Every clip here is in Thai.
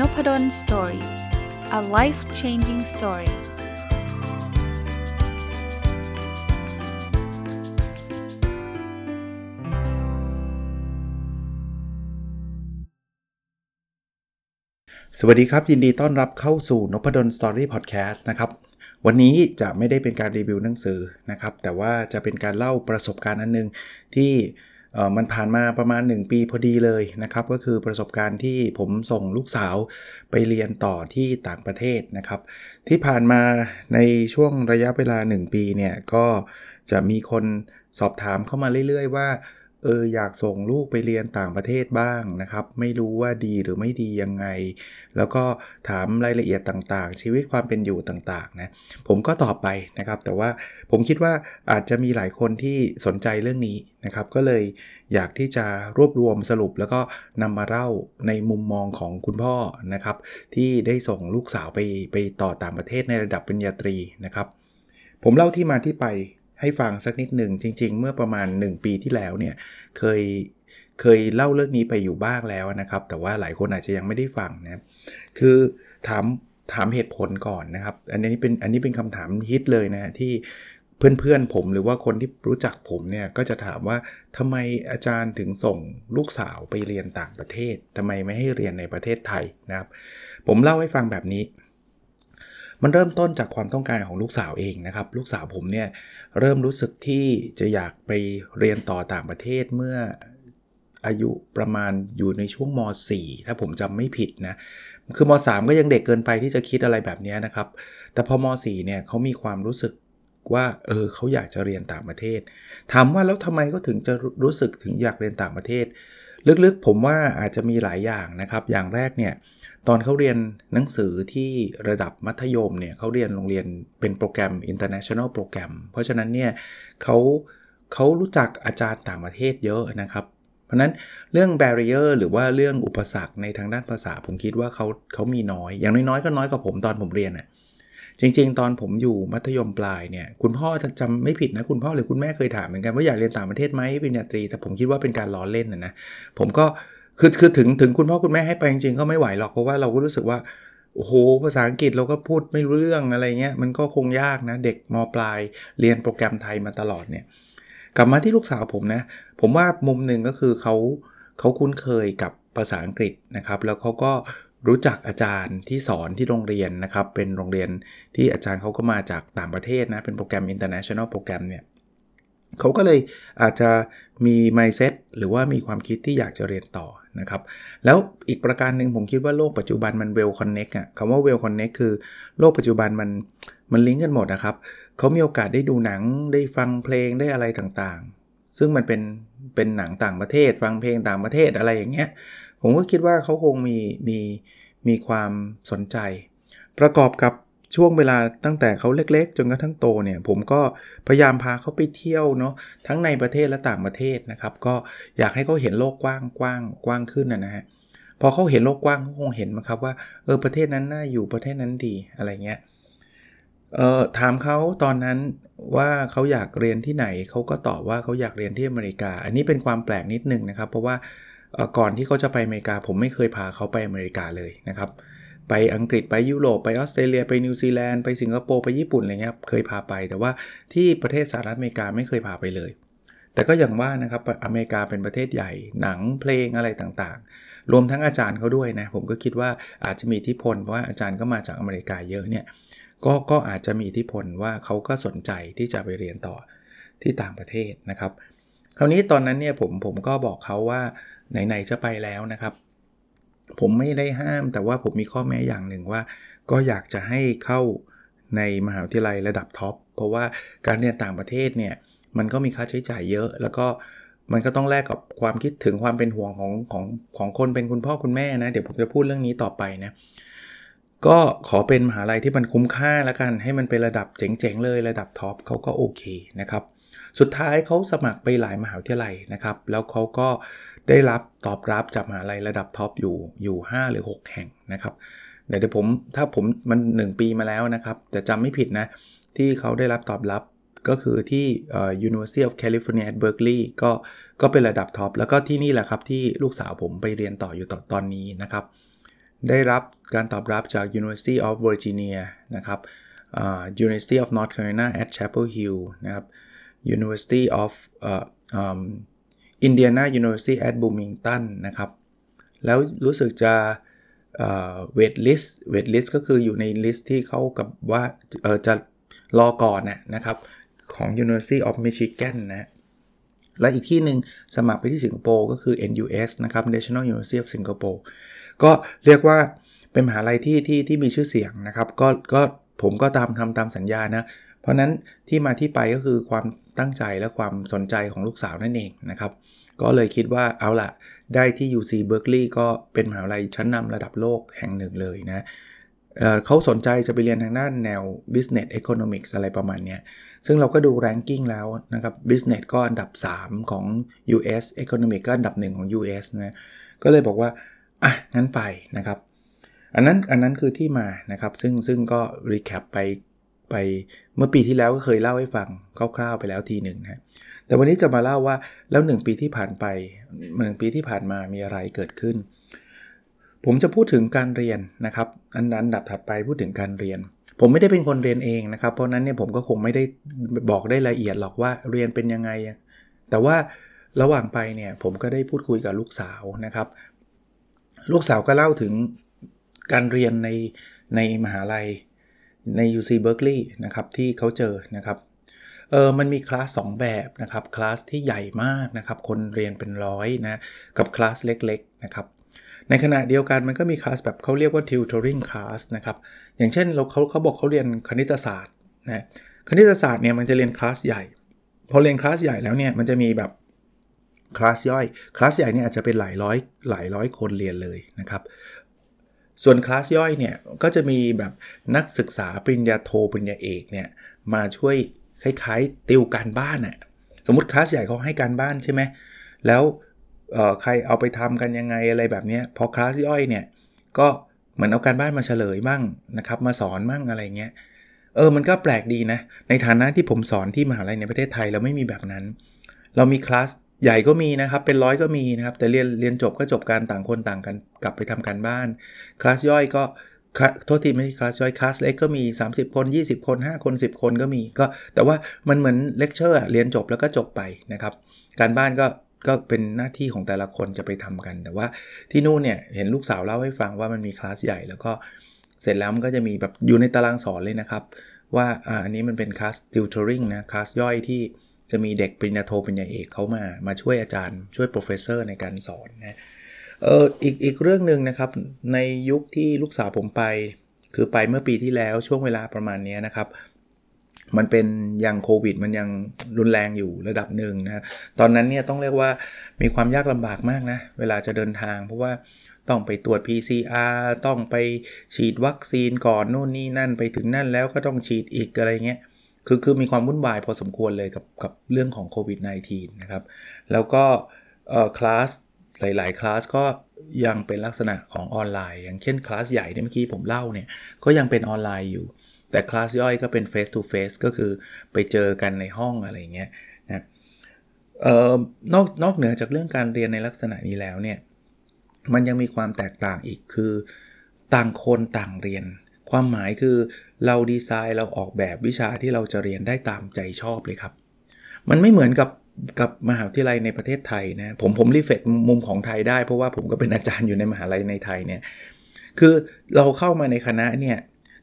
Nopadol Story a life changing story สวัสดีครับ ยินดีต้อนรับเข้าสู่นพดล Story พอดแคสต์นะครับ วันนี้จะไม่ได้เป็นการรีวิวหนังสือนะครับ แต่ว่าจะเป็นการเล่าประสบการณ์อันนึงที่ มันผ่านมาประมาณ 1 ปีพอดีเลยนะครับ ก็คือประสบการณ์ที่ผมส่งลูกสาวไปเรียนต่อที่ต่างประเทศนะครับ ที่ผ่านมาในช่วงระยะเวลา 1 ปีเนี่ยก็จะมีคนสอบถามเข้ามาเรื่อย ๆ ว่า เอออยากส่งลูกไปเรียนต่างประเทศบ้างนะครับ ไม่รู้ว่าดีหรือไม่ดียังไง แล้วก็ถามรายละเอียดต่างๆ ชีวิตความเป็นอยู่ต่างๆนะผมก็ตอบไปนะครับ แต่ว่าผมคิดว่าอาจจะมีหลายคนที่สนใจเรื่องนี้นะครับ ก็เลยอยากที่จะรวบรวมสรุป แล้วก็นำมาเล่าในมุมมองของคุณพ่อนะครับ ที่ได้ส่งลูกสาวไปไปต่อต่างประเทศในระดับปริญญาตรีนะครับ ผมเล่าที่มาที่ไป ให้ฟังสักนิดหนึ่งจริง ๆ เมื่อประมาณ 1 ปีที่แล้วเนี่ยเคยเคยเล่าเรื่องนี้ไปอยู่บ้างแล้วนะครับ แต่ว่าหลายคนอาจจะยังไม่ได้ฟังนะคือถามถามเหตุผลก่อนนะครับ อันนี้เป็นอันนี้เป็นคำถามฮิตเลยนะที่เพื่อนๆผมหรือว่าคนที่รู้จักผมเนี่ยก็จะถามว่าทำไมอาจารย์ถึงส่งลูกสาวไปเรียนต่างประเทศทำไมไม่ให้เรียนในประเทศไทยนะครับ ผมเล่าให้ฟังแบบนี้ มันเริ่มต้นจากความต้องการของลูกสาวเองนะครับ ลูกสาวผมเนี่ยเริ่มรู้สึกที่จะอยากไปเรียนต่อต่างประเทศเมื่ออายุประมาณอยู่ในช่วงม .4 ถ้าผมจำไม่ผิดนะ คือม .3 ก็ยังเด็กเกินไปที่จะคิดอะไรแบบนี้นะครับ แต่พอม .4 เนี่ยเขามีความรู้สึกว่าเออเขาอยากจะเรียนต่างประเทศ ถามว่าแล้วทำไมก็ถึงจะรู้สึกถึงอยากเรียนต่างประเทศ ลึกๆผมว่าอาจจะมีหลายอย่างนะครับ อย่างแรกเนี่ย ตอนเขาเรียนหนังสือที่ระดับมัธยมเนี่ยเขาเรียนโรงเรียนเป็นโปรแกรม international โปรแกรม เพราะฉะนั้นเนี่ยเขาเขารู้จักอาจารย์ต่างประเทศเยอะนะครับ เพราะนั้นเรื่อง barrier หรือว่าเรื่องอุปสรรคในทางด้านภาษา ผมคิดว่าเขาเขามีน้อย อย่างน้อยๆก็น้อยกว่าผมตอนผมเรียนน่ะจริง ๆ ตอนผมอยู่มัธยมปลายเนี่ยคุณพ่อจำไม่ผิดนะคุณพ่อหรือคุณแม่เคยถามเหมือนกันว่าอยากเรียนต่างประเทศไหมปริญญาตรี แต่ผมคิดว่าเป็นการล้อเล่นนะนะผมก็ คือคือถึงถึงคุณพ่อคุณแม่ให้ไปจริงๆก็ไม่ไหวหรอกเพราะว่าเราก็รู้สึกว่าโอ้โหภาษาอังกฤษเราก็พูดไม่รู้เรื่องอะไรเงี้ยมันก็คงยากนะเด็กมปลายเรียนโปรแกรมไทยมาตลอดเนี่ยกลับมาที่ลูกสาวผมนะ ผมว่ามุมหนึ่งก็คือเขาเขาคุ้นเคยกับภาษาอังกฤษนะครับ แล้วเขาก็รู้จักอาจารย์ที่สอนที่โรงเรียนนะครับ เป็นโรงเรียนที่อาจารย์เขาก็มาจากต่างประเทศนะ เป็นโปรแกรม international โปรแกรมเนี่ยเขาก็เลยอาจจะมี mindset หรือว่ามีความคิดที่อยากจะเรียนต่อ นะครับ แล้วอีกประการหนึ่งผมคิดว่าโลกปัจจุบันมัน well connect อะคำว่า well connect คือโลกปัจจุบันมันมันลิงก์กันหมดนะครับเขามีโอกาสได้ดูหนังได้ฟังเพลงได้อะไรต่างๆ ซึ่งมันเป็นเป็นหนังต่างประเทศ ฟังเพลงต่างประเทศอะไรอย่างเงี้ยผมก็คิดว่าเขาคงมีมีมีความสนใจ ประกอบกับ ช่วงเวลาตั้งแต่เขาเล็กๆ จนกระทั่งโตเนี่ยผมก็พยายามพาเขาไปเที่ยวเนาะทั้งในประเทศและต่างประเทศนะครับ ก็อยากให้เขาเห็นโลกกว้างกว้างกว้างขึ้นนะฮะพอเขาเห็นโลกกว้างเขาคงเห็นนะครับว่าเออประเทศนั้นน่าอยู่ประเทศนั้นดีอะไรเงี้ยเอ่อถามเขาตอนนั้นว่าเขาอยากเรียนที่ไหนเขาก็ตอบว่าเขาอยากเรียนที่อเมริกา อันนี้เป็นความแปลกนิดนึงนะครับ เพราะว่าก่อนที่เขาจะไปอเมริกา ผมไม่เคยพาเขาไปอเมริกาเลยนะครับ ไปอังกฤษไปยุโรปไปออสเตรเลียไปนิวซีแลนด์ไปสิงคโปร์ไปญี่ปุ่นอะไรเงี้ยเคยพาไป แต่ว่าที่ประเทศสหรัฐอเมริกาไม่เคยพาไปเลย แต่ก็อย่างว่านะครับอเมริกาเป็นประเทศใหญ่หนังเพลงอะไรต่างๆ รวมทั้งอาจารย์เขาด้วยนะผมก็คิดว่าอาจจะมีอิทธิพลเพราะว่าอาจารย์ก็มาจากอเมริกาเยอะเนี่ยก็ก็อาจจะมีอิทธิพลว่าเขาก็สนใจที่จะไปเรียนต่อที่ต่างประเทศนะครับ คราวนี้ตอนนั้นเนี่ยผมผมก็บอกเขาว่าไหนๆจะไปแล้วนะครับ ผมไม่ได้ห้ามแต่ว่าผมมีข้อแม้อย่างหนึ่งว่า ก็อยากจะให้เข้าในมหาวิทยาลัยระดับ top เพราะว่าการเรียนต่างประเทศเนี่ยมันก็มีค่าใช้จ่ายเยอะ แล้วก็มันก็ต้องแลกกับความคิดถึงความเป็นห่วงของของของคนเป็นคุณพ่อคุณแม่นะ เดี๋ยวผมจะพูดเรื่องนี้ต่อไปนะก็ขอเป็นมหาลัยที่มันคุ้มค่าแล้วกัน ให้มันเป็นระดับเจ๋งๆเลยระดับ top เขาก็โอเคนะครับ สุดท้ายเขาสมัครไปหลายมหาวิทยาลัยนะครับ แล้วเขาก็ ได้รับตอบรับจากมหาลัยระดับ top อยู่อยู่ 5 หรือ 6 แห่งนะครับเดี๋ยวผมถ้าผมมัน 1 ปีมาแล้วนะครับ แต่จำไม่ผิดนะ ที่เขาได้รับตอบรับก็คือที่ University of California at Berkeley ก็ก็เป็นระดับท็อปแล้วก็ที่นี่แหละครับ ที่ลูกสาวผมไปเรียนต่ออยู่ตอนนี้นะครับ ได้รับการตอบรับจาก University of Virginia นะครับ uh, University of North Carolina at Chapel Hill นะครับ University of uh, um, Indiana University at Bloomington นะครับ แล้วรู้สึกจะ waitlist waitlist ก็คืออยู่ใน list ที่เขาแบบว่าจะรอก่อนนะครับของ University of Michigan นะและอีกที่หนึ่งสมัครไปที่สิงคโปร์ก็คือ NUS นะครับ National University of Singapore ก็เรียกว่าเป็นมหาลัยที่ที่ที่มีชื่อเสียงนะครับ ก็ก็ผมก็ตามทำตามสัญญานะ เพราะนั้นที่มาที่ไปก็คือความตั้งใจและความสนใจของลูกสาวนั่นเองนะครับ ก็เลยคิดว่าเอาละได้ที่ UC Berkeley ก็เป็นมหาวิทยาลัยชั้นนำระดับโลกแห่งหนึ่งเลยนะเเขาสนใจจะไปเรียนทางด้านแนว business economics อะไรประมาณนี้ซึ่งเราก็ดู ranking แล้วนะครับ business ก็อันดับ 3 ของ US economic ก็อันดับ 1 ของ US นะก็เลยบอกว่า อะ งั้นไปนะครับ อันนั้นอันนั้นคือที่มานะครับ ซึ่งซึ่งก็ recap ไป ไปเมื่อปีที่แล้วก็เคยเล่าให้ฟังคร่าวๆไปแล้วทีหนึ่งนะแต่วันนี้จะมาเล่าว่าแล้ว1ปีที่ผ่านไปหนึ่งปีที่ผ่านมามีอะไรเกิดขึ้น ผมจะพูดถึงการเรียนนะครับ อันนั้นดับถัดไปพูดถึงการเรียน ผมไม่ได้เป็นคนเรียนเองนะครับ เพราะนั้นเนี่ยผมก็คงไม่ได้บอกได้ละเอียดหรอกว่าเรียนเป็นยังไง แต่ว่าระหว่างไปเนี่ยผมก็ได้พูดคุยกับลูกสาวนะครับ ลูกสาวก็เล่าถึงการเรียนในในมหาลัย ใน UC Berkeley นะครับที่เขาเจอนะครับเออมันมีคลาส2แบบนะครับคลาสที่ใหญ่มากนะครับคนเรียนเป็นร้อยนะกับคลาสเล็กๆนะครับในขณะเดียวกันมันก็มีคลาสแบบเขาเรียกว่า tutoring class นะครับอย่างเช่นเราเขาเขาบอกเขาเรียนคณิตศาสตร์นะคณิตศาสตร์เนี่ยมันจะเรียนคลาสใหญ่ พอเรียนคลาสใหญ่แล้วเนี่ยมันจะมีแบบคลาสย่อย คลาสใหญ่เนี่ยอาจจะเป็นหลายร้อยหลายร้อยคนเรียนเลยนะครับ ส่วนคลาสย่อยเนี่ยก็จะมีแบบนักศึกษาปริญญาโทปริญญาเอกเนี่ยมาช่วยคล้ายๆ ติวการบ้านอะ่ะสมมติคลาสใหญ่เขาให้การบ้านใช่ไหมแล้วใครเอาไปทำกันยังไงอะไรแบบนี้พอคลาสย่อยเนี่ยก็เหมือนเอาการบ้านมาเฉลยมั่งนะครับมาสอนมั่งอะไรเงี้ยเออมันก็แปลกดีนะในฐานะที่ผมสอนที่มหาลัยในประเทศไทยเราไม่มีแบบนั้น เรามีคลาส ใหญ่ก็มีนะครับ เป็นร้อยก็มีนะครับ แต่เรียนเรียนจบก็จบการต่างคนต่างกันกลับไปทำการบ้าน คลาสย่อยก็โทษทีไม่ใช่คลาสย่อยคลาสเล็กก็มี 30 คน 20 คน 5 คน 10 คนก็มีก็ แต่ว่ามันเหมือนเลคเชอร์เรียนจบแล้วก็จบไปนะครับ การบ้านก็ก็เป็นหน้าที่ของแต่ละคนจะไปทำกัน แต่ว่าที่นู่นเนี่ยเห็นลูกสาวเล่าให้ฟังว่ามันมีคลาสใหญ่แล้วก็เสร็จแล้วมันก็จะมีแบบอยู่ในตารางสอนเลยนะครับ ว่าอ่าอันนี้มันเป็นคลาส tutoring นะคลาสย่อยที่ จะมีเด็กปริญญาโทปริญญาเอกเขามามาช่วยอาจารย์ช่วย professor ในการสอนนะเอออีกอีกเรื่องหนึ่งนะครับ ในยุคที่ลูกสาวผมไป คือไปเมื่อปีที่แล้วช่วงเวลาประมาณนี้นะครับ มันเป็นยังโควิด มันยังรุนแรงอยู่ระดับหนึ่งนะตอนนั้นเนี่ยต้องเรียกว่ามีความยากลำบากมากนะ เวลาจะเดินทาง เพราะว่าต้องไปตรวจ PCR ต้องไปฉีดวัคซีนก่อนนู่นนี่นั่นไปถึงนั่นแล้วก็ต้องฉีดอีกอะไรเงี้ย คือคือมีความวุ่นวายพอสมควรเลยกับกับเรื่องของโควิด -19 นะครับ แล้วก็คลาสหลาย ๆ คลาสก็ยังเป็นลักษณะของออนไลน์ อย่างเช่นคลาสใหญ่ที่เมื่อกี้ผมเล่าเนี่ย ก็ยังเป็นออนไลน์อยู่ แต่คลาสย่อยก็เป็น face to face ก็คือไปเจอกันในห้องอะไรเงี้ยนะเอ่อนอกนอกเหนือจากเรื่องการเรียนในลักษณะนี้แล้วเนี่ย มันยังมีความแตกต่างอีกคือต่างคนต่างเรียน ความหมายคือเราดีไซน์เราออกแบบวิชาที่เราจะเรียนได้ตามใจชอบเลยครับ มันไม่เหมือนกับกับมหาวิทยาลัยในประเทศไทยนะผมผม reflect มุมของไทยได้เพราะว่าผมก็เป็นอาจารย์อยู่ในมหาลัยในไทยเนี่ยคือเราเข้ามาในคณะเนี่ย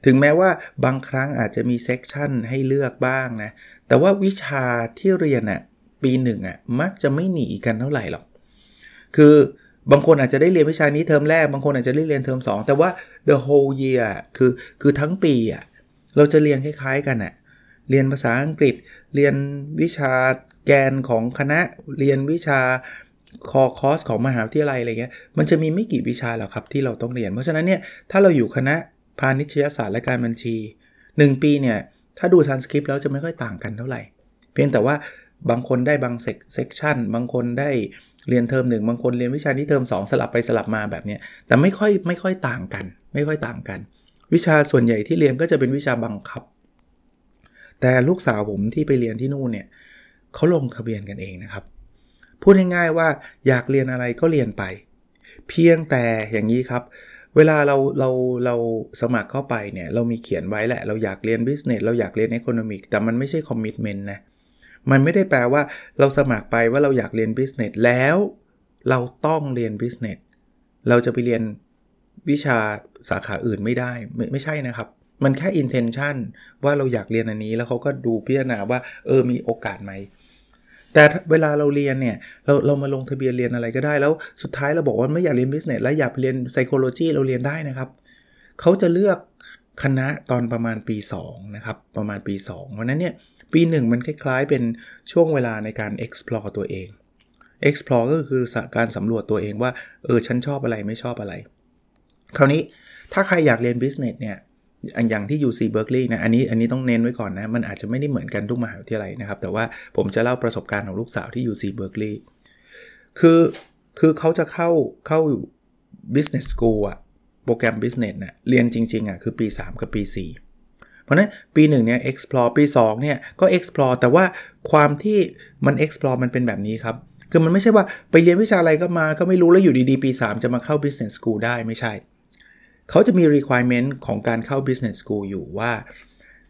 ถึงแม้ว่าบางครั้งอาจจะมี section ให้เลือกบ้างนะแต่ว่าวิชาที่เรียนอะปีหนึ่งอะมักจะไม่หนีกันเท่าไหร่หรอก คือ บางคนอาจจะได้เรียนวิชานี้เทอมแรก บางคนอาจจะได้เรียนเทอม2 แต่ว่า the whole year คือคือทั้งปีอะเราจะเรียนคล้าย ๆ กันอะเรียนภาษาอังกฤษ เรียนวิชาแกนของคณะเรียนวิชาคอคอสของมหาวิทยาลัยอะไรเงี้ยมันจะมีไม่กี่วิชาหรอกครับที่เราต้องเรียน เพราะฉะนั้นเนี่ยถ้าเราอยู่คณะพาณิชยศาสตร์และการบัญชี 1 ปีเนี่ยถ้าดูทันสคริปต์แล้วจะไม่ค่อยต่างกันเท่าไหร่ เพียงแต่ว่าบางคนได้บาง section บางคนได้ เรียนเทอมหนึ่งบางคนเรียนวิชานี้เทอม2 สลับไปสลับมาแบบนี้แต่ไม่ค่อยไม่ค่อยต่างกัน ไม่ค่อยต่างกัน วิชาส่วนใหญ่ที่เรียนก็จะเป็นวิชาบังคับ แต่ลูกสาวผมที่ไปเรียนที่นู่นเนี่ยเขาลงทะเบียนกันเองนะครับ พูดง่ายๆว่าอยากเรียนอะไรก็เรียนไป เพียงแต่อย่างนี้ครับ เวลาเราเราเราสมัครเข้าไปเนี่ยเรามีเขียนไว้แหละ เราอยากเรียน business เราอยากเรียน economic แต่มันไม่ใช่ commitment นะ มันไม่ได้แปลว่าเราสมัครไปว่าเราอยากเรียน business แล้วเราต้องเรียน business เราจะไปเรียนวิชาสาขาอื่นไม่ได้ไม่ไม่ใช่นะครับ มันแค่ intention ว่าเราอยากเรียนอันนี้แล้วเขาก็ดูพิจารณาว่าเออมีโอกาสไหม แต่เวลาเราเรียนเนี่ยเราเรามาลงทะเบียนเรียนอะไรก็ได้ แล้วสุดท้ายเราบอกว่าไม่อยากเรียน business แล้วอยากเรียน psychology เราเรียนได้นะครับเขาจะเลือก คณะตอนประมาณปี2นะครับประมาณปี 2 เพราะนั้นเนี่ยปี 1 มันคล้ายๆ เป็นช่วงเวลาในการ explore ตัวเอง explore ก็คือการสำรวจตัวเองว่า เออ ฉันชอบอะไรไม่ชอบอะไร คราวนี้ถ้าใครอยากเรียน business เนี่ยอย่างที่ UC Berkeley นะ อันนี้อันนี้ต้องเน้นไว้ก่อนนะ มันอาจจะไม่ได้เหมือนกันทุกมหาวิทยาลัยนะครับ แต่ว่าผมจะเล่าประสบการณ์ของลูกสาวที่ UC Berkeley คือคือเขาจะเข้าเข้า business school อะ โปรแกรม business เนะ่ยเรียนจริงๆอะคือปี 3 กับปี 4 เพราะนั้นปี1เนี่ย explore ปี2เนี่ยก็ explore แต่ว่าความที่มัน explore มันเป็นแบบนี้ครับ คือมันไม่ใช่ว่าไปเรียนวิชาอะไรก็มาก็ไม่รู้แล้วอยู่ดีๆ ปี 3 จะมาเข้า business school ได้ไม่ใช่ เขาจะมี requirement ของการเข้า business school อยู่ว่า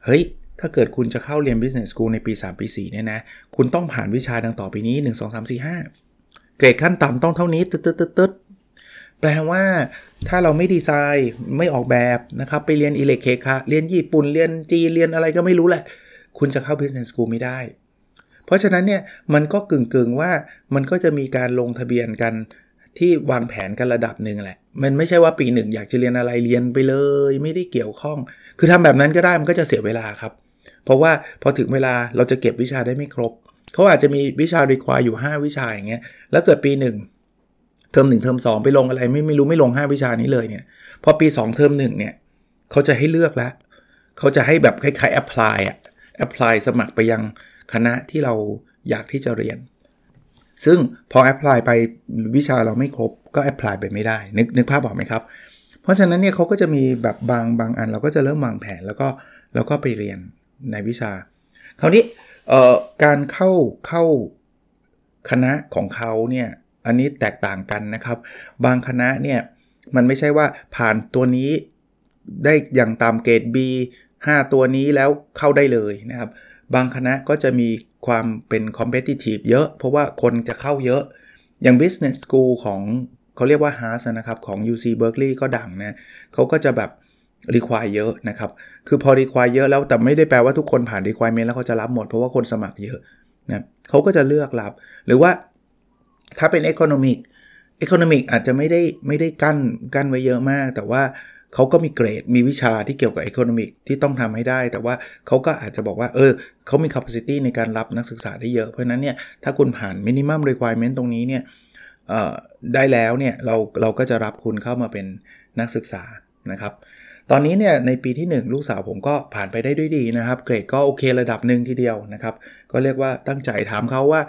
เฮ้ยถ้าเกิดคุณจะเข้าเรียน business school ในปี 3 ปี 4 เนี่ยนะ คุณต้องผ่านวิชาดังต่อไปนี้ 1 2 3 4 5 เกรดขั้นต่ำต้องเท่านี้ตึ๊ดตึ๊ดตึ๊ดตึ๊ดแปลว่า ถ้าเราไม่ดีไซน์ไม่ออกแบบนะครับ ไปเรียนอิเล็กเคคาเรียนญี่ปุ่น เรียนจีเรียนอะไรก็ไม่รู้แหละ คุณจะเข้า business school ไม่ได้ เพราะฉะนั้นเนี่ย มันก็กึ่งๆว่ามันก็จะมีการลงทะเบียนกันที่วางแผนกันระดับหนึ่งแหละ มันไม่ใช่ว่าปีหนึ่งอยากจะเรียนอะไรเรียนไปเลย ไม่ได้เกี่ยวข้อง คือทำแบบนั้นก็ได้มันก็จะเสียเวลาครับ เพราะว่าพอถึงเวลาเราจะเก็บวิชาได้ไม่ครบ เขาอาจจะมีวิชา require อยู่ 5 วิชาอย่างเงี้ย แล้วเกิดปี1 เทอม1เทอม2ไปลงอะไรไม่ไม่รู้ไม่ลง 5 วิชานี้เลยเนี่ยพอปี 2 เทอม1เนี่ยเขาจะให้เลือกแล้วเขาจะให้แบบคล้ายๆ apply อะ apply สมัครไปยังคณะที่เราอยากที่จะเรียน ซึ่งพอ apply ไปวิชาเราไม่ครบก็ apply ไปไม่ได้ นึกนึกภาพออกไหมครับ เพราะฉะนั้นเนี่ยเขาก็จะมีแบบบางบางอันเราก็จะเริ่มวางแผนแล้วก็แล้วก็ไปเรียนในวิชา คราวนี้การเข้าเข้าคณะของเขาเนี่ย อันนี้แตกต่างกันนะครับ บางคณะเนี่ยมันไม่ใช่ว่าผ่านตัวนี้ได้อย่างตามเกรด B 5 ตัวนี้แล้วเข้าได้เลยนะครับ บางคณะก็จะมีความเป็น competitive เยอะ เพราะว่าคนจะเข้าเยอะ อย่าง business school ของเขาเรียกว่า HAS นะครับ ของ UC Berkeley ก็ดังนะเขาก็จะแบบ require เยอะนะครับ คือพอ require เยอะแล้วแต่ไม่ได้แปลว่าทุกคนผ่าน requirement แล้วเขาจะรับหมด เพราะว่าคนสมัครเยอะนะเขาก็จะเลือกรับ หรือว่า ถ้าเป็น economic economic อาจจะไม่ได้ไม่ได้กั้นกั้นไว้เยอะมาก แต่ว่าเขาก็มีเกรดมีวิชาที่เกี่ยวกับ economic ที่ต้องทำให้ได้ แต่ว่าเขาก็อาจจะบอกว่า เออเขามี capacity ในการรับนักศึกษาได้เยอะ เพราะนั้นเนี่ยถ้าคุณผ่าน minimum requirement ตรงนี้เนี่ยได้แล้วเนี่ยเราเราก็จะรับคุณเข้ามาเป็นนักศึกษานะครับ ตอนนี้เนี่ยในปีที่ 1 ลูกสาวผมก็ผ่านไปได้ด้วยดีนะครับ เกรดก็โอเคระดับหนึ่งทีเดียวนะครับ ก็เรียกว่าตั้งใจถามเขาว่า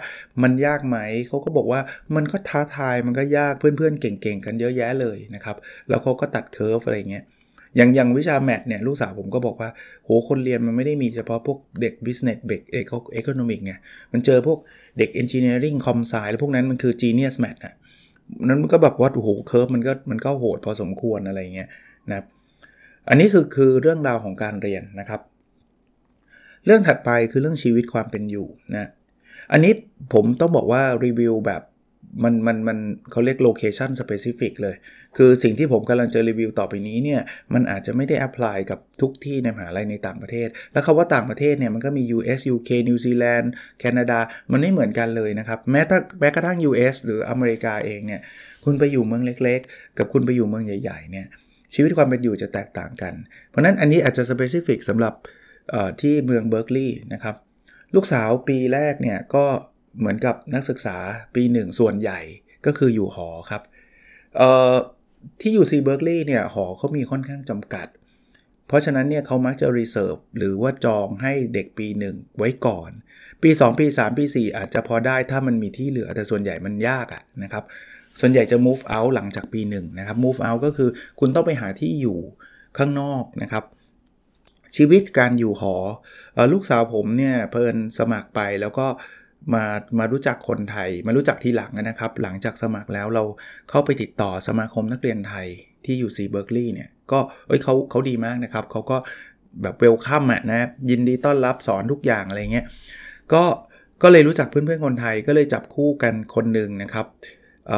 มันยากไหม เขาก็บอกว่ามันก็ท้าทายมันก็ยากเพื่อนๆเก่งๆ กันเยอะแยะเลยนะครับ แล้วเขาก็ตัดเคอร์ฟอะไรเงี้ยอย่างอย่างวิชาแมทเนี่ยลูกสาวผมก็บอกว่าโหคนเรียนมันไม่ได้มีเฉพาะพวกเด็ก business เด็กเอคโนมิกไงมันเจอพวกเด็ก engineering คอมไซแล้วพวกนั้นมันคือ genius math อะนั้นมันก็แบบว่าโอ้โหเคิร์ฟมันก็มันก็โหดพอสมควรอะไรเงี้ยนะครับ อันนี้คือคือเรื่องราวของการเรียนนะครับ เรื่องถัดไปคือเรื่องชีวิตความเป็นอยู่นะอันนี้ผมต้องบอกว่ารีวิวแบบมันมันมันเขาเรียก location specific เลย คือสิ่งที่ผมกำลังจะรีวิวต่อไปนี้เนี่ย มันอาจจะไม่ได้ apply กับทุกที่ในมหาลัยในต่างประเทศ แล้วคาว่าต่างประเทศเนี่ยมันก็มี US UK New Zealand แคนาดา มันไม่เหมือนกันเลยนะครับ แม้แต่แม้กระทั่ง US หรืออเมริกาเองเนี่ย คุณไปอยู่เมืองเล็กๆ กับคุณไปอยู่เมืองใหญ่ ๆ เนี่ย ชีวิตความเป็นอยู่จะแตกต่างกัน เพราะนั้นอันนี้อาจจะ specific สำหรับที่เมืองเบิร์กลีย์นะครับ ลูกสาวปีแรกเนี่ยก็เหมือนกับนักศึกษาปีหนึ่งส่วนใหญ่ก็คืออยู่หอครับที่ UC Berkeley เนี่ยหอเขามีค่อนข้างจำกัด เพราะฉะนั้นเนี่ยเขามักจะ reserve หรือว่าจองให้เด็กปี1ไว้ก่อน ปี 2 ปี 3 ปี 4 อาจจะพอได้ถ้ามันมีที่เหลือแต่ส่วนใหญ่มันยากอะนะครับ ส่วนใหญ่จะ move out หลังจากปี1นะครับ move out ก็คือคุณต้องไปหาที่อยู่ข้างนอกนะครับ ชีวิตการอยู่หออลูกสาวผมเนี่ยเพลินสมัครไปแล้วก็มามารู้จักคนไทย มารู้จักทีหลังนะครับ หลังจากสมัครแล้วเราเข้าไปติดต่อสมาคมนักเรียนไทยที่ UC Berkeley เนี่ยก็เอ้ยเขาเขาดีมากนะครับเขาก็แบบ welcome อะนะยินดีต้อนรับสอนทุกอย่างอะไรเงี้ยก็ก็เลยรู้จักเพื่อนๆคนไทยก็เลยจับคู่กันคนหนึ่งนะครับ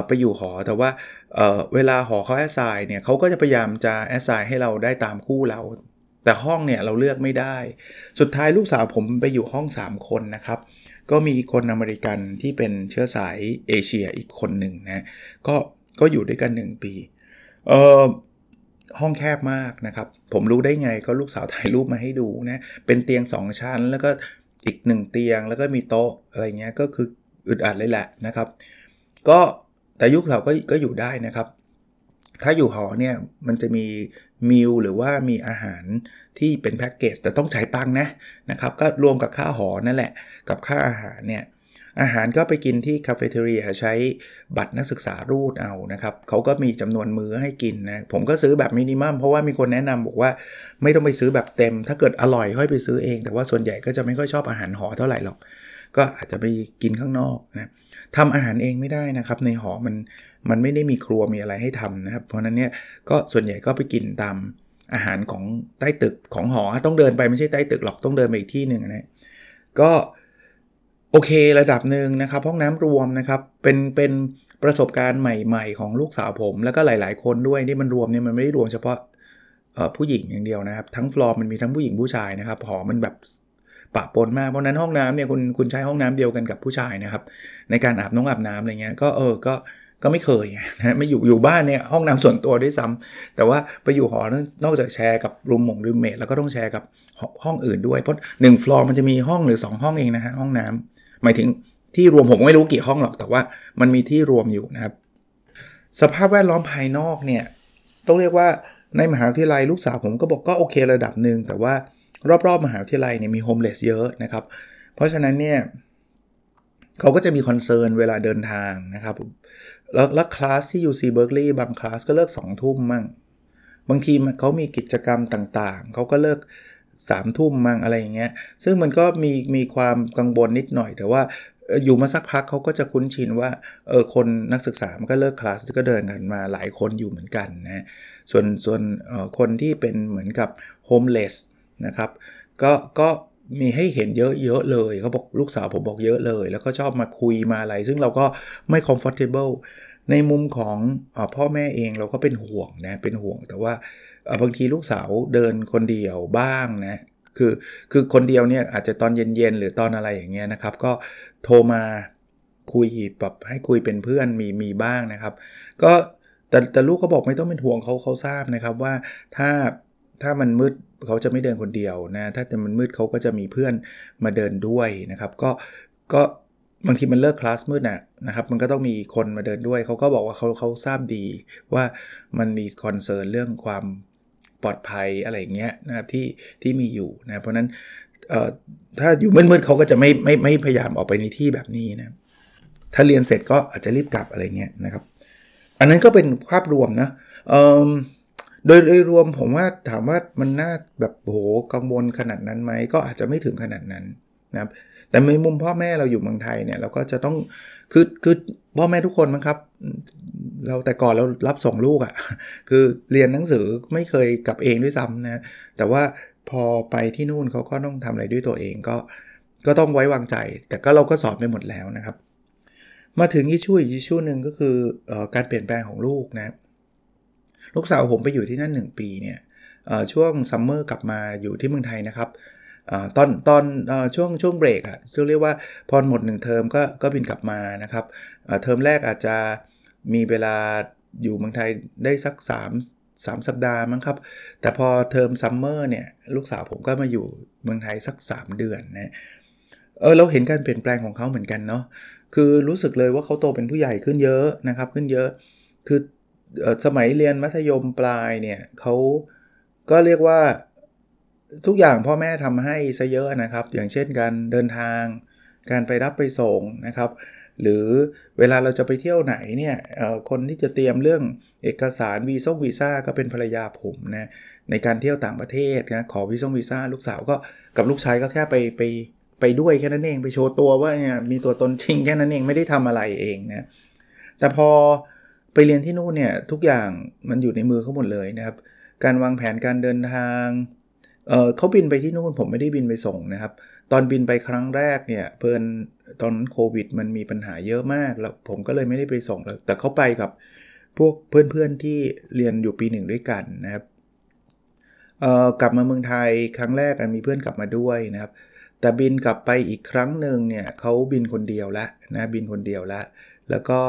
ไปอยู่หอแต่ว่าเเวลาหอเขา assign เนี่ยเขาก็จะพยายามจะ assign ให้เราได้ตามคู่เรา แต่ห้องเนี่ยเราเลือกไม่ได้ สุดท้ายลูกสาวผมไปอยู่ห้อง 3 คนนะครับ ก็มีคนอเมริกันที่เป็นเชื้อสายเอเชียอีกคนหนึ่งนะก็ก็อยู่ด้วยกัน 1 ปีเออห้องแคบมากนะครับ ผมรู้ได้ไงก็ลูกสาวถ่ายรูปมาให้ดูนะ เป็นเตียง 2 ชั้น แล้วก็อีก 1 เตียงแล้วก็มีโต๊ะอะไรเงี้ยก็คืออึดอัดเลยแหละนะครับ ก็ แต่ยุคสาก็ก็อยู่ได้นะครับ ถ้าอยู่หอเนี่ยมันจะมีมิลหรือว่ามีอาหารที่เป็นแพ็กเกจแต่ต้องจ่ายตังนะนะครับ ก็รวมกับค่าหอนั่นแหละ กับค่าอาหารเนี่ยอาหารก็ไปกินที่คาเฟ่เทอรียใช้บัตรนักศึกษารูดเอานะครับเขาก็มีจำนวนมื้อให้กินนะ ผมก็ซื้อแบบมินิมัมเพราะว่ามีคนแนะนำบอกว่าไม่ต้องไปซื้อแบบเต็ม ถ้าเกิดอร่อยค่อยไปซื้อเอง แต่ว่าส่วนใหญ่ก็จะไม่ค่อยชอบอาหารหอเท่าไหร่หรอก ก็อาจจะไปกินข้างนอกนะ ทำอาหารเองไม่ได้นะครับ ในหอมันมันไม่ได้มีครัวมีอะไรให้ทำนะครับ เพราะนั้นเนี่ยก็ส่วนใหญ่ก็ไปกินตามอาหารของใต้ตึกของหอต้องเดินไปไม่ใช่ใต้ตึกหรอกต้องเดินไปอีกที่หนึ่งนะก็โอเคระดับหนึ่งนะครับ ห้องน้ำรวมนะครับเป็นเป็นประสบการณ์ใหม่ ๆ ของลูกสาวผม แล้วก็หลาย ๆ คนด้วยนี่มันรวมเนี่ยมันไม่ได้รวมเฉพาะผู้หญิงอย่างเดียวนะครับ ทั้งฟลอร์มันมีทั้งผู้หญิงผู้ชายนะครับหอมันแบบ ปะปนมากเพราะนั้นห้องน้ำเนี่ยคุณคุณใช้ห้องน้ำเดียวกันกับผู้ชายนะครับ ในการอาบน้องอาบน้ำอะไรเงี้ยก็เออก็ก็ไม่เคยนะไม่อยู่อยู่บ้านเนี่ยห้องน้ำส่วนตัวด้วยซ้ำแต่ว่าไปอยู่หอนอกจากแชร์กับรูมมงรูมเมตแล้วก็ต้องแชร์กับห้องอื่นด้วยเพราะหนึ่งฟลอร์มันจะมีห้องหรือ 2 ห้องเองนะฮะห้องน้ำหมายถึงที่รวมผมไม่รู้กี่ห้องหรอก แต่ว่ามันมีที่รวมอยู่นะครับ สภาพแวดล้อมภายนอกเนี่ยต้องเรียกว่าในมหาวิทยาลัยลูกสาวผมก็บอกก็โอเคระดับหนึ่งแต่ว่า รอบๆ มหาวิทยาลัยเนี่ยมี homeless เยอะนะครับ เพราะฉะนั้นเนี่ยเขาก็จะมี concern เวลาเดินทางนะครับ แล้วแล้วคลาสที่ UC Berkeley บางคลาสก็เลิก2ทุ่มมั่ง บางทีเขามีกิจกรรมต่างๆ เขาก็เลิก3ามทุ่มมั่งอะไรอย่างเงี้ย ซึ่งมันก็มีมีความกังวลนิดหน่อย แต่ว่าอยู่มาสักพักเขาก็จะคุ้นชินว่าเออคนนักศึกษามันก็เลิกคลาสก็เดินกันมาหลายคนอยู่เหมือนกันนะ ส่วนส่วนคนที่เป็นเหมือนกับโฮมเลส นะครับก็ก็มีให้เห็นเยอะๆเลยเขาบอกลูกสาวผมบอกเยอะเลย แล้วก็ชอบมาคุยมาอะไร ซึ่งเราก็ไม่ comfortable ในมุมของอพ่อแม่เองเราก็เป็นห่วงนะเป็นห่วง แต่ว่าบางทีลูกสาวเดินคนเดียวบ้างนะคือคือคนเดียวเนี่ยอาจจะตอนเย็นๆ หรือตอนอะไรอย่างเงี้ยนะครับ ก็โทรมาคุยแบบให้คุยเป็นเพื่อนมีมีบ้างนะครับ ก็แต่แต่ลูกเขาบอกไม่ต้องเป็นห่วงเขาเขาทราบนะครับว่าถ้าถ้ามันมืด เขาจะไม่เดินคนเดียวนะถ้าจะมันมืดเขาก็จะมีเพื่อนมาเดินด้วยนะครับ ก็ก็บางทีมันเลิกคลาสมืดนะนะครับ มันก็ต้องมีคนมาเดินด้วย เขาก็บอกว่าเขาเขาทราบดีว่ามันมีคอนเซิร์นเรื่องความปลอดภัยอะไรเงี้ยนะครับที่ที่มีอยู่นะเพราะนั้นถ้าอยู่มืดๆเขาก็จะไม่ไม่ไม่พยายามออกไปในที่แบบนี้นะถ้าเรียนเสร็จก็อาจจะรีบกลับอะไรเงี้ยนะครับ อันนั้นก็เป็นภาพรวมนะ โดยโดยรวมผมว่าถามว่ามันน่าแบบโหกังวลขนาดนั้นไหมก็อาจจะไม่ถึงขนาดนั้นนะครับแต่ในมุมพ่อแม่เราอยู่เมืองไทยเนี่ยเราก็จะต้องคือคือพ่อแม่ทุกคนมั้งครับ เราแต่ก่อนเรารับส่งลูกอะ่ะคือเรียนหนังสือไม่เคยกลับเองด้วยซ้ำนะแต่ว่าพอไปที่นู่นเขาก็ต้องทำอะไรด้วยตัวเองก็ก็ต้องไว้วางใจ แต่ก็เราก็สอนไปหมดแล้วนะครับ มาถึง issue issue หนึ่งก็คือการเปลี่ยนแปลงของลูกนะ ลูกสาวผมไปอยู่ที่นั่น 1 ปีเนี่ยช่วง summer กลับมาอยู่ที่เมืองไทยนะครับตอนตอนช่วงช่วงเบรกอะช่วงเรียกว่าพอหมด1เทอมก็ก็บินกลับมานะครับเทอมแรกอาจจะมีเวลาอยู่เมืองไทยได้สัก 3 3 สัปดาห์มั้งครับ แต่พอเทอมซัมเมอร์เนี่ยลูกสาวผมก็มาอยู่เมืองไทยสัก 3 เดือนนะเออเราเห็นการเปลี่ยนแปลงของเขาเหมือนกันเนาะคือรู้สึกเลยว่าเขาโตเป็นผู้ใหญ่ขึ้นเยอะนะครับขึ้นเยอะ คือ สมัยเรียนมัธยมปลายเนี่ยเขาก็เรียกว่าทุกอย่างพ่อแม่ทำให้ซะเยอะนะครับ อย่างเช่นการเดินทาง การไปรับไปส่งนะครับ หรือเวลาเราจะไปเที่ยวไหนเนี่ยคนที่จะเตรียมเรื่องเอกสารวีซ่งวีซ่าก็เป็นภรรยาผมนะในการเที่ยวต่างประเทศนะขอวีซ่งวีซ่าลูกสาวก็กับลูกชายก็แค่ไปไปไปด้วยแค่นั้นเองไปโชว์ตัวว่าเนี่ยมีตัวตนจริงแค่นั้นเองไม่ได้ทำอะไรเองนะแต่พอ ไปเรียนที่นู่นเนี่ยทุกอย่างมันอยู่ในมือเขาหมดเลยนะครับ การวางแผนการเดินทางเเขาบินไปที่นู่นผมไม่ได้บินไปส่งนะครับ ตอนบินไปครั้งแรกเนี่ยเพิ่นตอนโควิดมันมีปัญหาเยอะมากแล้วผมก็เลยไม่ได้ไปส่งแล้วแต่เขาไปกับพวกเพื่อนๆที่เรียนอยู่ปีหนึ่งด้วยกันนะครับกลับมาเมืองไทยครั้งแรกมีเพื่อนกลับมาด้วยนะครับ แต่บินกลับไปอีกครั้งหนึ่งเนี่ยเขาบินคนเดียวละนะบินคนเดียวละแล้วก็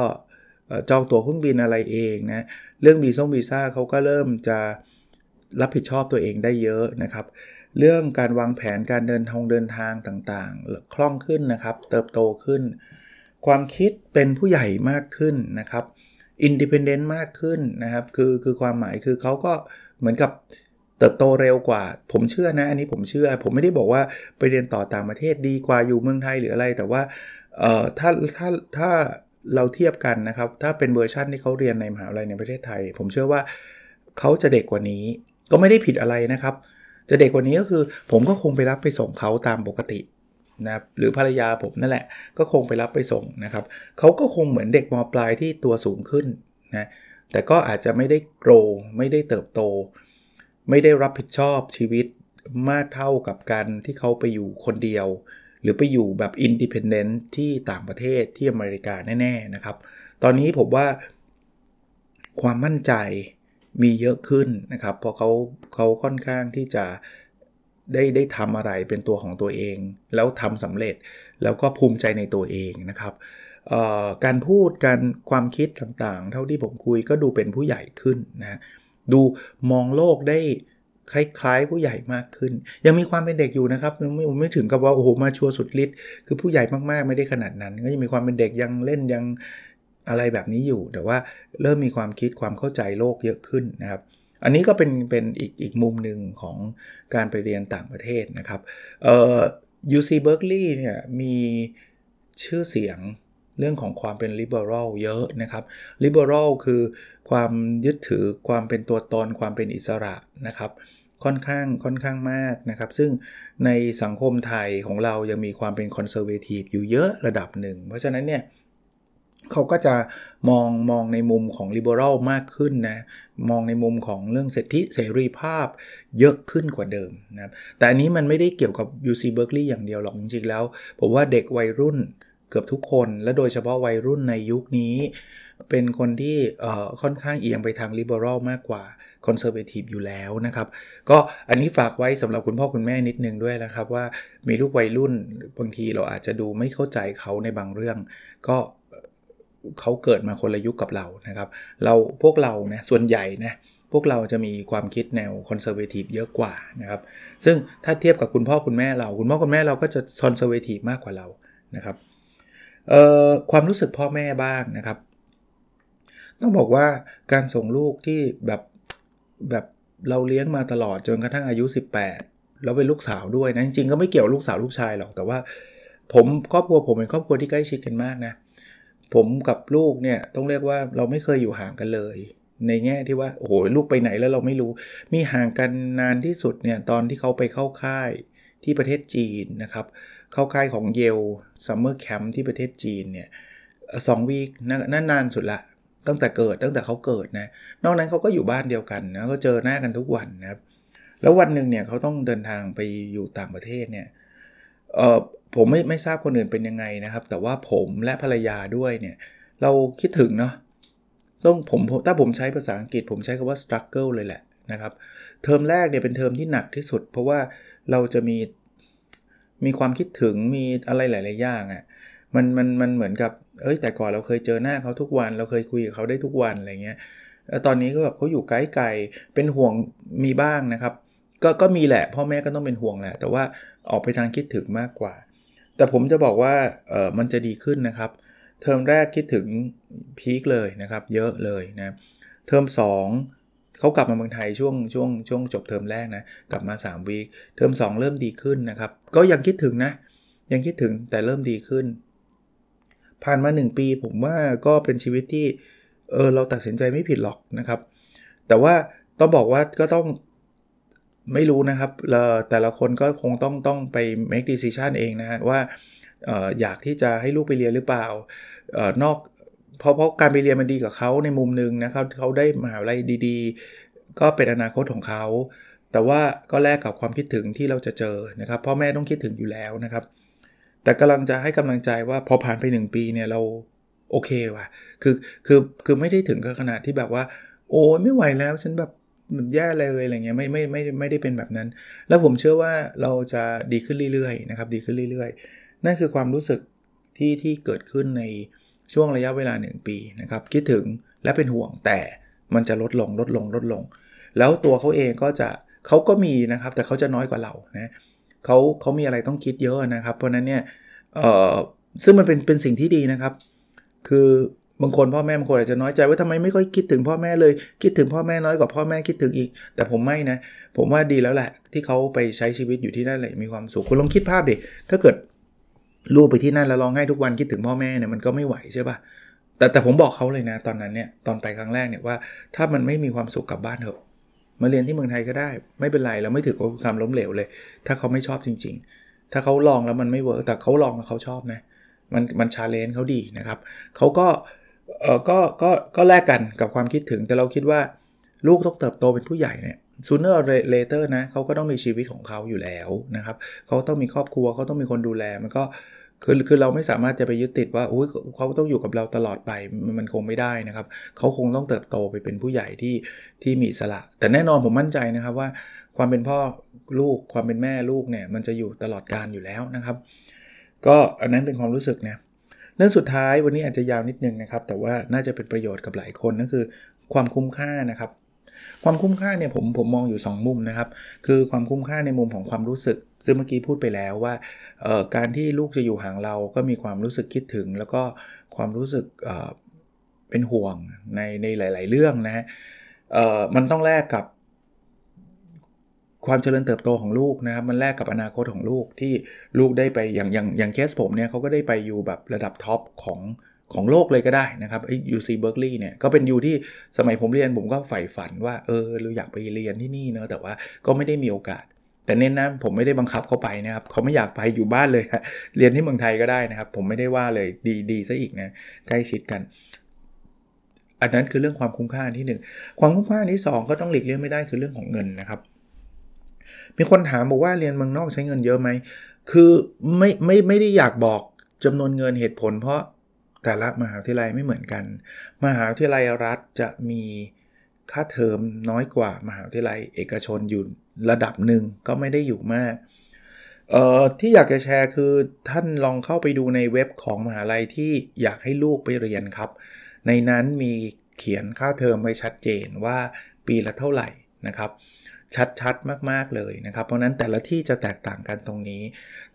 จองตั๋วเครื่องบินอะไรเองนะเรื่องวีซ่งวีซ่าเขาก็เริ่มจะรับผิดชอบตัวเองได้เยอะนะครับ เรื่องการวางแผนการเดินทางเดินทางต่างๆ คล่องขึ้นนะครับ เติบโตขึ้น ความคิดเป็นผู้ใหญ่มากขึ้นนะครับ independent มากขึ้นนะครับ คือคือความหมายคือเขาก็เหมือนกับเติบโตเร็วกว่า ผมเชื่อนะ อันนี้ผมเชื่อ ผมไม่ได้บอกว่าไปเรียนต่อต่างประเทศดีกว่าอยู่เมืองไทยหรืออะไร แต่ว่าเอ่อถ้าถ้าถ้า เราเทียบกันนะครับ ถ้าเป็นเวอร์ชันที่เขาเรียนในมหาวิทยาลัยในประเทศไทย ผมเชื่อว่าเขาจะเด็กกว่านี้ ก็ไม่ได้ผิดอะไรนะครับ จะเด็กกว่านี้ก็คือ ผมก็คงไปรับไปส่งเขาตามปกตินะครับหรือภรรยาผมนั่นแหละ ก็คงไปรับไปส่งนะครับเขาก็คงเหมือนเด็กมปลายที่ตัวสูงขึ้นนะแต่ก็อาจจะไม่ได้โกรไม่ได้เติบโต ไม่ได้รับผิดชอบชีวิตมากเท่ากับการที่เขาไปอยู่คนเดียว หรือไปอยู่แบบ independent ที่ต่างประเทศที่อเมริกาแน่ๆนะครับ ตอนนี้ผมว่าความมั่นใจมีเยอะขึ้นนะครับ เพราะเขาเขาค่อนข้างที่จะได้ได้ทำอะไรเป็นตัวของตัวเอง แล้วทำสำเร็จแล้วก็ภูมิใจในตัวเองนะครับการพูดการความคิดต่างๆ เท่าที่ผมคุยก็ดูเป็นผู้ใหญ่ขึ้นนะดูมองโลกได้ คล้ายๆ ผู้ใหญ่มากขึ้น ยังมีความเป็นเด็กอยู่นะครับไม่ไม่ถึงกับว่าโอ้โหมาชัวสุดฤทธิ์คือผู้ใหญ่มากๆไม่ได้ขนาดนั้น ก็ยังมีความเป็นเด็กยังเล่นยังอะไรแบบนี้อยู่ แต่ว่าเริ่มมีความคิดความเข้าใจโลกเยอะขึ้นนะครับ อันนี้ก็เป็นเป็นอีกอีกมุมหนึ่งของการไปเรียนต่างประเทศนะครับเอ่อ UC Berkeley เนี่ยมีชื่อเสียงเรื่องของความเป็น liberal เยอะนะครับ liberal คือความยึดถือความเป็นตัวตนความเป็นอิสระนะครับ ค่อนข้างค่อนข้างมากนะครับ ซึ่งในสังคมไทยของเรายังมีความเป็นคอนเซอร์เวทีฟอยู่เยอะระดับหนึ่ง เพราะฉะนั้นเนี่ยเขาก็จะมองมองในมุมของ liberal มากขึ้นนะ มองในมุมของเรื่องสิทธิเสรีภาพเยอะขึ้นกว่าเดิมนะครับ แต่อันนี้มันไม่ได้เกี่ยวกับ UC Berkeley อย่างเดียวหรอกจริงๆแล้ว ผมว่าเด็กวัยรุ่นเกือบทุกคน และโดยเฉพาะวัยรุ่นในยุคนี้ เป็นคนที่ค่อนข้างเอียงไปทาง liberal มากกว่า conservative อยู่แล้วนะครับ ก็อันนี้ฝากไว้สำหรับคุณพ่อคุณแม่นิดนึงด้วยนะครับ ว่ามีลูกวัยรุ่นบางทีเราอาจจะดูไม่เข้าใจเขาในบางเรื่อง ก็เขาเกิดมาคนละยุคกับเรานะครับ เราพวกเรานะส่วนใหญ่นะพวกเราจะมีความคิดแนวคอนเซอร์เวทีฟเยอะกว่านะครับ ซึ่งถ้าเทียบกับคุณพ่อคุณแม่เรา คุณพ่อคุณแม่เราก็จะคอนเซอร์เวทีฟมากกว่าเรานะครับความรู้สึกพ่อแม่บ้างนะครับ ต้องบอกว่าการส่งลูกที่แบบ แบบเราเลี้ยงมาตลอดจนกระทั่งอายุ 18 แล้วเป็นลูกสาวด้วยนะ จริงๆก็ไม่เกี่ยวลูกสาวลูกชายหรอก แต่ว่าผมครอบครัวผมเป็นครอบครัวที่ใกล้ชิดกันมากนะ ผมกับลูกเนี่ยต้องเรียกว่าเราไม่เคยอยู่ห่างกันเลย ในแง่ที่ว่าโอ้โหลูกไปไหนแล้วเราไม่รู้ มีห่างกันนานที่สุดเนี่ยตอนที่เขาไปเข้าค่ายที่ประเทศจีนนะครับ เข้าค่ายของ Yale summer camp ที่ประเทศจีนเนี่ยสอง week นั่นนานสุดละ ตั้งแต่เกิดตั้งแต่เขาเกิดนะนอกนั้นเขาก็อยู่บ้านเดียวกันนะก็เจอหน้ากันทุกวันนะครับแล้ววันหนึ่งเนี่ยเขาต้องเดินทางไปอยู่ต่างประเทศเนี่ยเออผมไม่ไม่ทราบคนอื่นเป็นยังไงนะครับ แต่ว่าผมและภรรยาด้วยเนี่ยเราคิดถึงเนาะต้องผมถ้าผมใช้ภาษาอังกฤษ ผมใช้คำว่า struggle เลยแหละนะครับเทอมแรกเนี่ยเป็นเทอมที่หนักที่สุด เพราะว่าเราจะมีมีความคิดถึงมีอะไรหลาย ๆ อย่างอะ่ะ มันมันมันเหมือนกับ เอ้ยแต่ก่อนเราเคยเจอหน้าเขาทุกวัน เราเคยคุยกับเขาได้ทุกวันอะไรเงี้ยตอนนี้ก็แบบเขาอยู่ไกลๆเป็นห่วงมีบ้างนะครับ ก็ก็มีแหละ พ่อแม่ก็ต้องเป็นห่วงแหละ แต่ว่าออกไปทางคิดถึงมากกว่า แต่ผมจะบอกว่าเออมันจะดีขึ้นนะครับ เทอมแรกคิดถึง peak เลยนะครับ เยอะเลยนะเทอม2เขากลับมาเมืองไทยช่วงช่วงช่วงจบเทอมแรกนะกลับมา3 week เทอม2 เริ่มดีขึ้นนะครับ ก็ยังคิดถึงนะ ยังคิดถึงแต่เริ่มดีขึ้น ผ่านมา 1 ปี ผมว่าก็เป็นชีวิตที่เออเราตัดสินใจไม่ผิดหรอกนะครับ แต่ว่าต้องบอกว่าก็ต้องไม่รู้นะครับแต่ละคนก็คงต้องต้องไป make decision เองนะฮะว่าอออยากที่จะให้ลูกไปเรียนหรือเปล่าออนอกเพราะเพราะการไปเรียนมันดีกับเขาในมุมหนึ่งนะครับเขาได้มหาวิทยาลัยดีๆ ก็เป็นอนาคตของเขา แต่ว่าก็แลกกับความคิดถึงที่เราจะเจอนะครับพ่อแม่ต้องคิดถึงอยู่แล้วนะครับ แต่กำลังจะให้กำลังใจว่าพอผ่านไป 1 ปีเนี่ยเราโอเคว่ะ คือคือคือไม่ได้ถึงกับขนาดที่แบบว่า โอ้ไม่ไหวแล้วฉันแบบแย่เลยอะไรเงี้ยไม่ไม่ไม่ไม่ได้เป็นแบบนั้น แล้วผมเชื่อว่าเราจะดีขึ้นเรื่อยๆนะครับดีขึ้นเรื่อยๆ นั่นคือความรู้สึกที่ที่เกิดขึ้นในช่วงระยะเวลา 1 ปีนะครับคิดถึงและเป็นห่วงแต่มันจะลดลงลดลงลดลง แล้วตัวเขาเองก็จะเขาก็มีนะครับแต่เขาจะน้อยกว่าเรานะ เขาเขามีอะไรต้องคิดเยอะนะครับ เพราะนั้นเนี่ยซึ่งมันเป็นเป็นสิ่งที่ดีนะครับ คือบางคนพ่อแม่บางคนอาจจะน้อยใจว่าทำไมไม่ค่อยคิดถึงพ่อแม่เลย คิดถึงพ่อแม่น้อยกว่าพ่อแม่คิดถึงอีก แต่ผมไม่นะ ผมว่าดีแล้วแหละที่เขาไปใช้ชีวิตอยู่ที่นั่นเลยมีความสุขคุณลองคิดภาพดิถ้าเกิดลูกไปที่นั่นแล้วร้องไห้ทุกวันคิดถึงพ่อแม่เนี่ยมันก็ไม่ไหวใช่ป่ะแต่แต่ผมบอกเขาเลยนะตอนนั้นเนี่ยตอนไปครั้งแรกเนี่ยว่าถ้ามันไม่มีความสุขกลับบ้านเถอะ มาเรียนที่เมืองไทยก็ได้ ไม่เป็นไรเราไม่ถือว่าความล้มเหลวเลย ถ้าเขาไม่ชอบจริง ๆ ถ้าเขาลองแล้วมันไม่เวิร์กแต่เขาลองแล้วเขาชอบนะมันมันชาเลนจ์เขาดีนะครับเขาก็เออก็ก็ก็แลกกันกับความคิดถึงแต่เราคิดว่าลูกต้องเติบโตเป็นผู้ใหญ่เนี่ย sooner or later นะเขาก็ต้องมีชีวิตของเขาอยู่แล้วนะครับเขาต้องมีครอบครัวเขาต้องมีคนดูแลมันก็ คือคือเราไม่สามารถจะไปยึดติดว่าอุ้ยเขาต้องอยู่กับเราตลอดไปมันคงไม่ได้นะครับ เขาคงต้องเติบโตไปเป็นผู้ใหญ่ที่ที่มีสละแต่แน่นอนผมมั่นใจนะครับว่าความเป็นพ่อลูกความเป็นแม่ลูกเนี่ยมันจะอยู่ตลอดการอยู่แล้วนะครับ ก็อันนั้นเป็นความรู้สึกนะเรื่องสุดท้ายวันนี้อาจจะยาวนิดนึงนะครับ แต่ว่าน่าจะเป็นประโยชน์กับหลายคนนั่นคือ ความคุ้มค่านะครับ ความคุ้มค่าเนี่ยผมผมมองอยู่ 2 มุมนะครับ คือความคุ้มค่าในมุมของความรู้สึก ซึ่งเมื่อกี้พูดไปแล้วว่าการที่ลูกจะอยู่ห่างเราก็มีความรู้สึกคิดถึง แล้วก็ความรู้สึกเป็นห่วงในในหลาย ๆ เรื่องนะฮะมันต้องแลกกับความเจริญเติบโตของลูกนะครับมันแลกกับอนาคตของลูกที่ลูกได้ไปอย่างอย่างอย่างเคสผมเนี่ยเขาก็ได้ไปอยู่แบบระดับ top ของ ของโลกเลยก็ได้นะครับไอ้ UC Berkeley เนี่ยก็เป็น U ที่สมัยผมเรียนผมก็ใฝ่ฝันว่าเออเราอยากไปเรียนที่นี่เนอะแต่ว่าก็ไม่ได้มีโอกาส แต่เน้นนะผมไม่ได้บังคับเขาไปนะครับเขาไม่อยากไปอยู่บ้านเลยเรียนที่เมืองไทยก็ได้นะครับ ผมไม่ได้ว่าเลยดีดีซะอีกนะใกล้ชิดกัน อันนั้นคือเรื่องความคุ้มค่าที่ 1 ความคุ้มค่าที่ 2 ก็ต้องหลีกเลี่ยงไม่ได้คือเรื่องของเงินนะครับมีคนถามบอกว่าเรียนเมืองนอกใช้เงินเยอะไหมคือไม่ไม่ไม่ได้อยากบอกจำนวนเงินเหตุผล เพราะ แต่ละมหาวิทยาลัยไม่เหมือนกัน มหาวิทยาลัยรัฐจะมีค่าเทอมน้อยกว่ามหาวิทยาลัยเอกชนอยู่ระดับหนึ่งก็ไม่ได้อยู่มากเอ่อที่อยากจะแชร์คือท่านลองเข้าไปดูในเว็บของมหาลัยที่อยากให้ลูกไปเรียนครับ ในนั้นมีเขียนค่าเทอมไว้ชัดเจนว่าปีละเท่าไหร่นะครับชัดๆ มาก ๆ เลยนะครับ เพราะนั้นแต่ละที่จะแตกต่างกันตรงนี้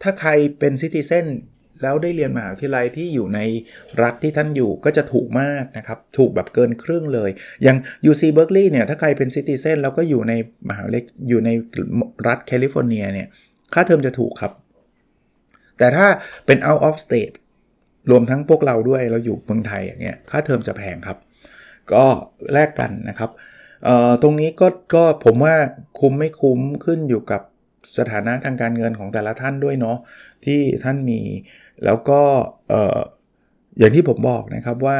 ถ้าใครเป็นซิติเซน แล้วได้เรียนมหาวิทยาลัยที่อยู่ในรัฐที่ท่านอยู่ก็จะถูกมากนะครับ ถูกแบบเกินครึ่งเลย อย่าง UC Berkeley เนี่ย ถ้าใครเป็นซิติเซนแล้วก็อยู่ในมหาวิทยาลัยอยู่ในรัฐแคลิฟอร์เนียเนี่ย ค่าเทอมจะถูกครับ แต่ถ้าเป็น out of state รวมทั้งพวกเราด้วยเราอยู่เมืองไทยอย่างเงี้ยค่าเทอมจะแพงครับ ก็แลกกันนะครับตรงนี้ก็ก็ผมว่าคุ้มไม่คุ้มขึ้นอยู่กับสถานะทางการเงินของแต่ละท่านด้วยเนาะที่ท่านมี แล้วก็อย่างที่ผมบอกนะครับว่า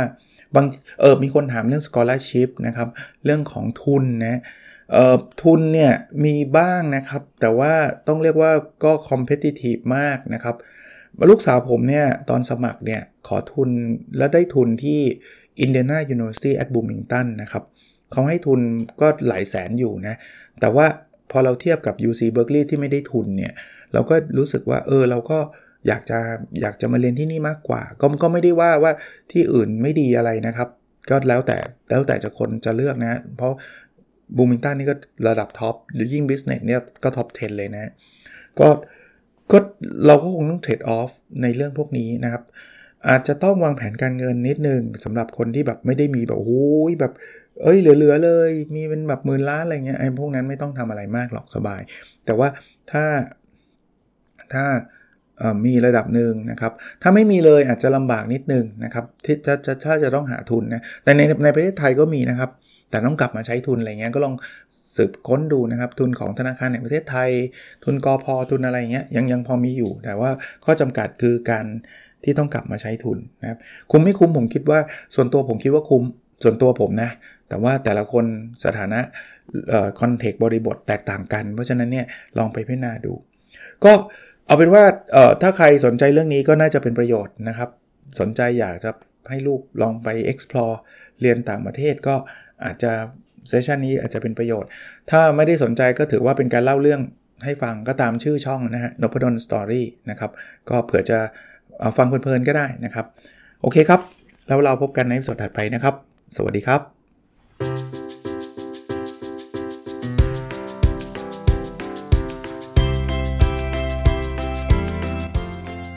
บางเออมีคนถามเรื่อง scholarship นะครับ เรื่องของทุนนะเอ่อทุนเนี่ยมีบ้างนะครับ แต่ว่าต้องเรียกว่าก็ competitive มากนะครับลูกสาวผมเนี่ยตอนสมัครเนี่ยขอทุนแล้วได้ทุนที่ Indiana University at Bloomington นะครับเขาให้ทุนก็หลายแสนอยู่นะ แต่ว่าพอเราเทียบกับ UC Berkeley ที่ไม่ได้ทุนเนี่ย เราก็รู้สึกว่าเออเราก็ อยากจะอยากจะมาเรียนที่นี่มากกว่า ก็ก็ไม่ได้ว่าว่าที่อื่นไม่ดีอะไรนะครับ ก็แล้วแต่แล้วแต่จะคนจะเลือกนะ เพราะ Bloomington นี่ก็ระดับ top หรือยิ่ง business เนี่ยก็ top 10 เลยนะก็ก็เราก็คงต้อง trade off ในเรื่องพวกนี้นะครับ อาจจะต้องวางแผนการเงินนิดนึงสำหรับคนที่แบบไม่ได้มีแบบโอ้ยแบบเอ้ยเหลือๆเลย มีเป็นแบบหมื่นล้านอะไรเงี้ยไอ้พวกนั้นไม่ต้องทำอะไรมากหรอกสบาย แต่ว่าถ้าถ้า มีระดับหนึ่งนะครับ ถ้าไม่มีเลยอาจจะลำบากนิดนึงนะครับที่จะจะถ้าจะต้องหาทุนนะ แต่ในในประเทศไทยก็มีนะครับ แต่ต้องกลับมาใช้ทุนอะไรเงี้ยก็ลองสืบค้นดูนะครับ ทุนของธนาคารแห่งประเทศไทย ทุนกอพอทุนอะไรเงี้ยยังยังพอมีอยู่ แต่ว่าข้อจำกัดคือการที่ต้องกลับมาใช้ทุนนะครับ คุ้มไม่คุ้มผมคิดว่าส่วนตัวผมคิดว่าคุ้มส่วนตัวผมนะ แต่ว่าแต่ละคนสถานะคอนเทกต์บริบทแตกต่างกัน เพราะฉะนั้นเนี่ยลองไปพิจารณาดู ก็ เอาเป็นว่าเอ่อถ้าใครสนใจเรื่องนี้ก็น่าจะเป็นประโยชน์นะครับ สนใจอยากจะให้ลูกลองไป explore เรียนต่างประเทศก็อาจจะเซสชันนี้อาจจะเป็นประโยชน์ ถ้าไม่ได้สนใจก็ถือว่าเป็นการเล่าเรื่องให้ฟังก็ตามชื่อช่องนะฮะนพดลสตอรี่นะครับ ก็เผื่อจะฟังเพลินๆก็ได้นะครับ โอเคครับ แล้วเราพบกันในสดถัดไปนะครับ สวัสดีครับ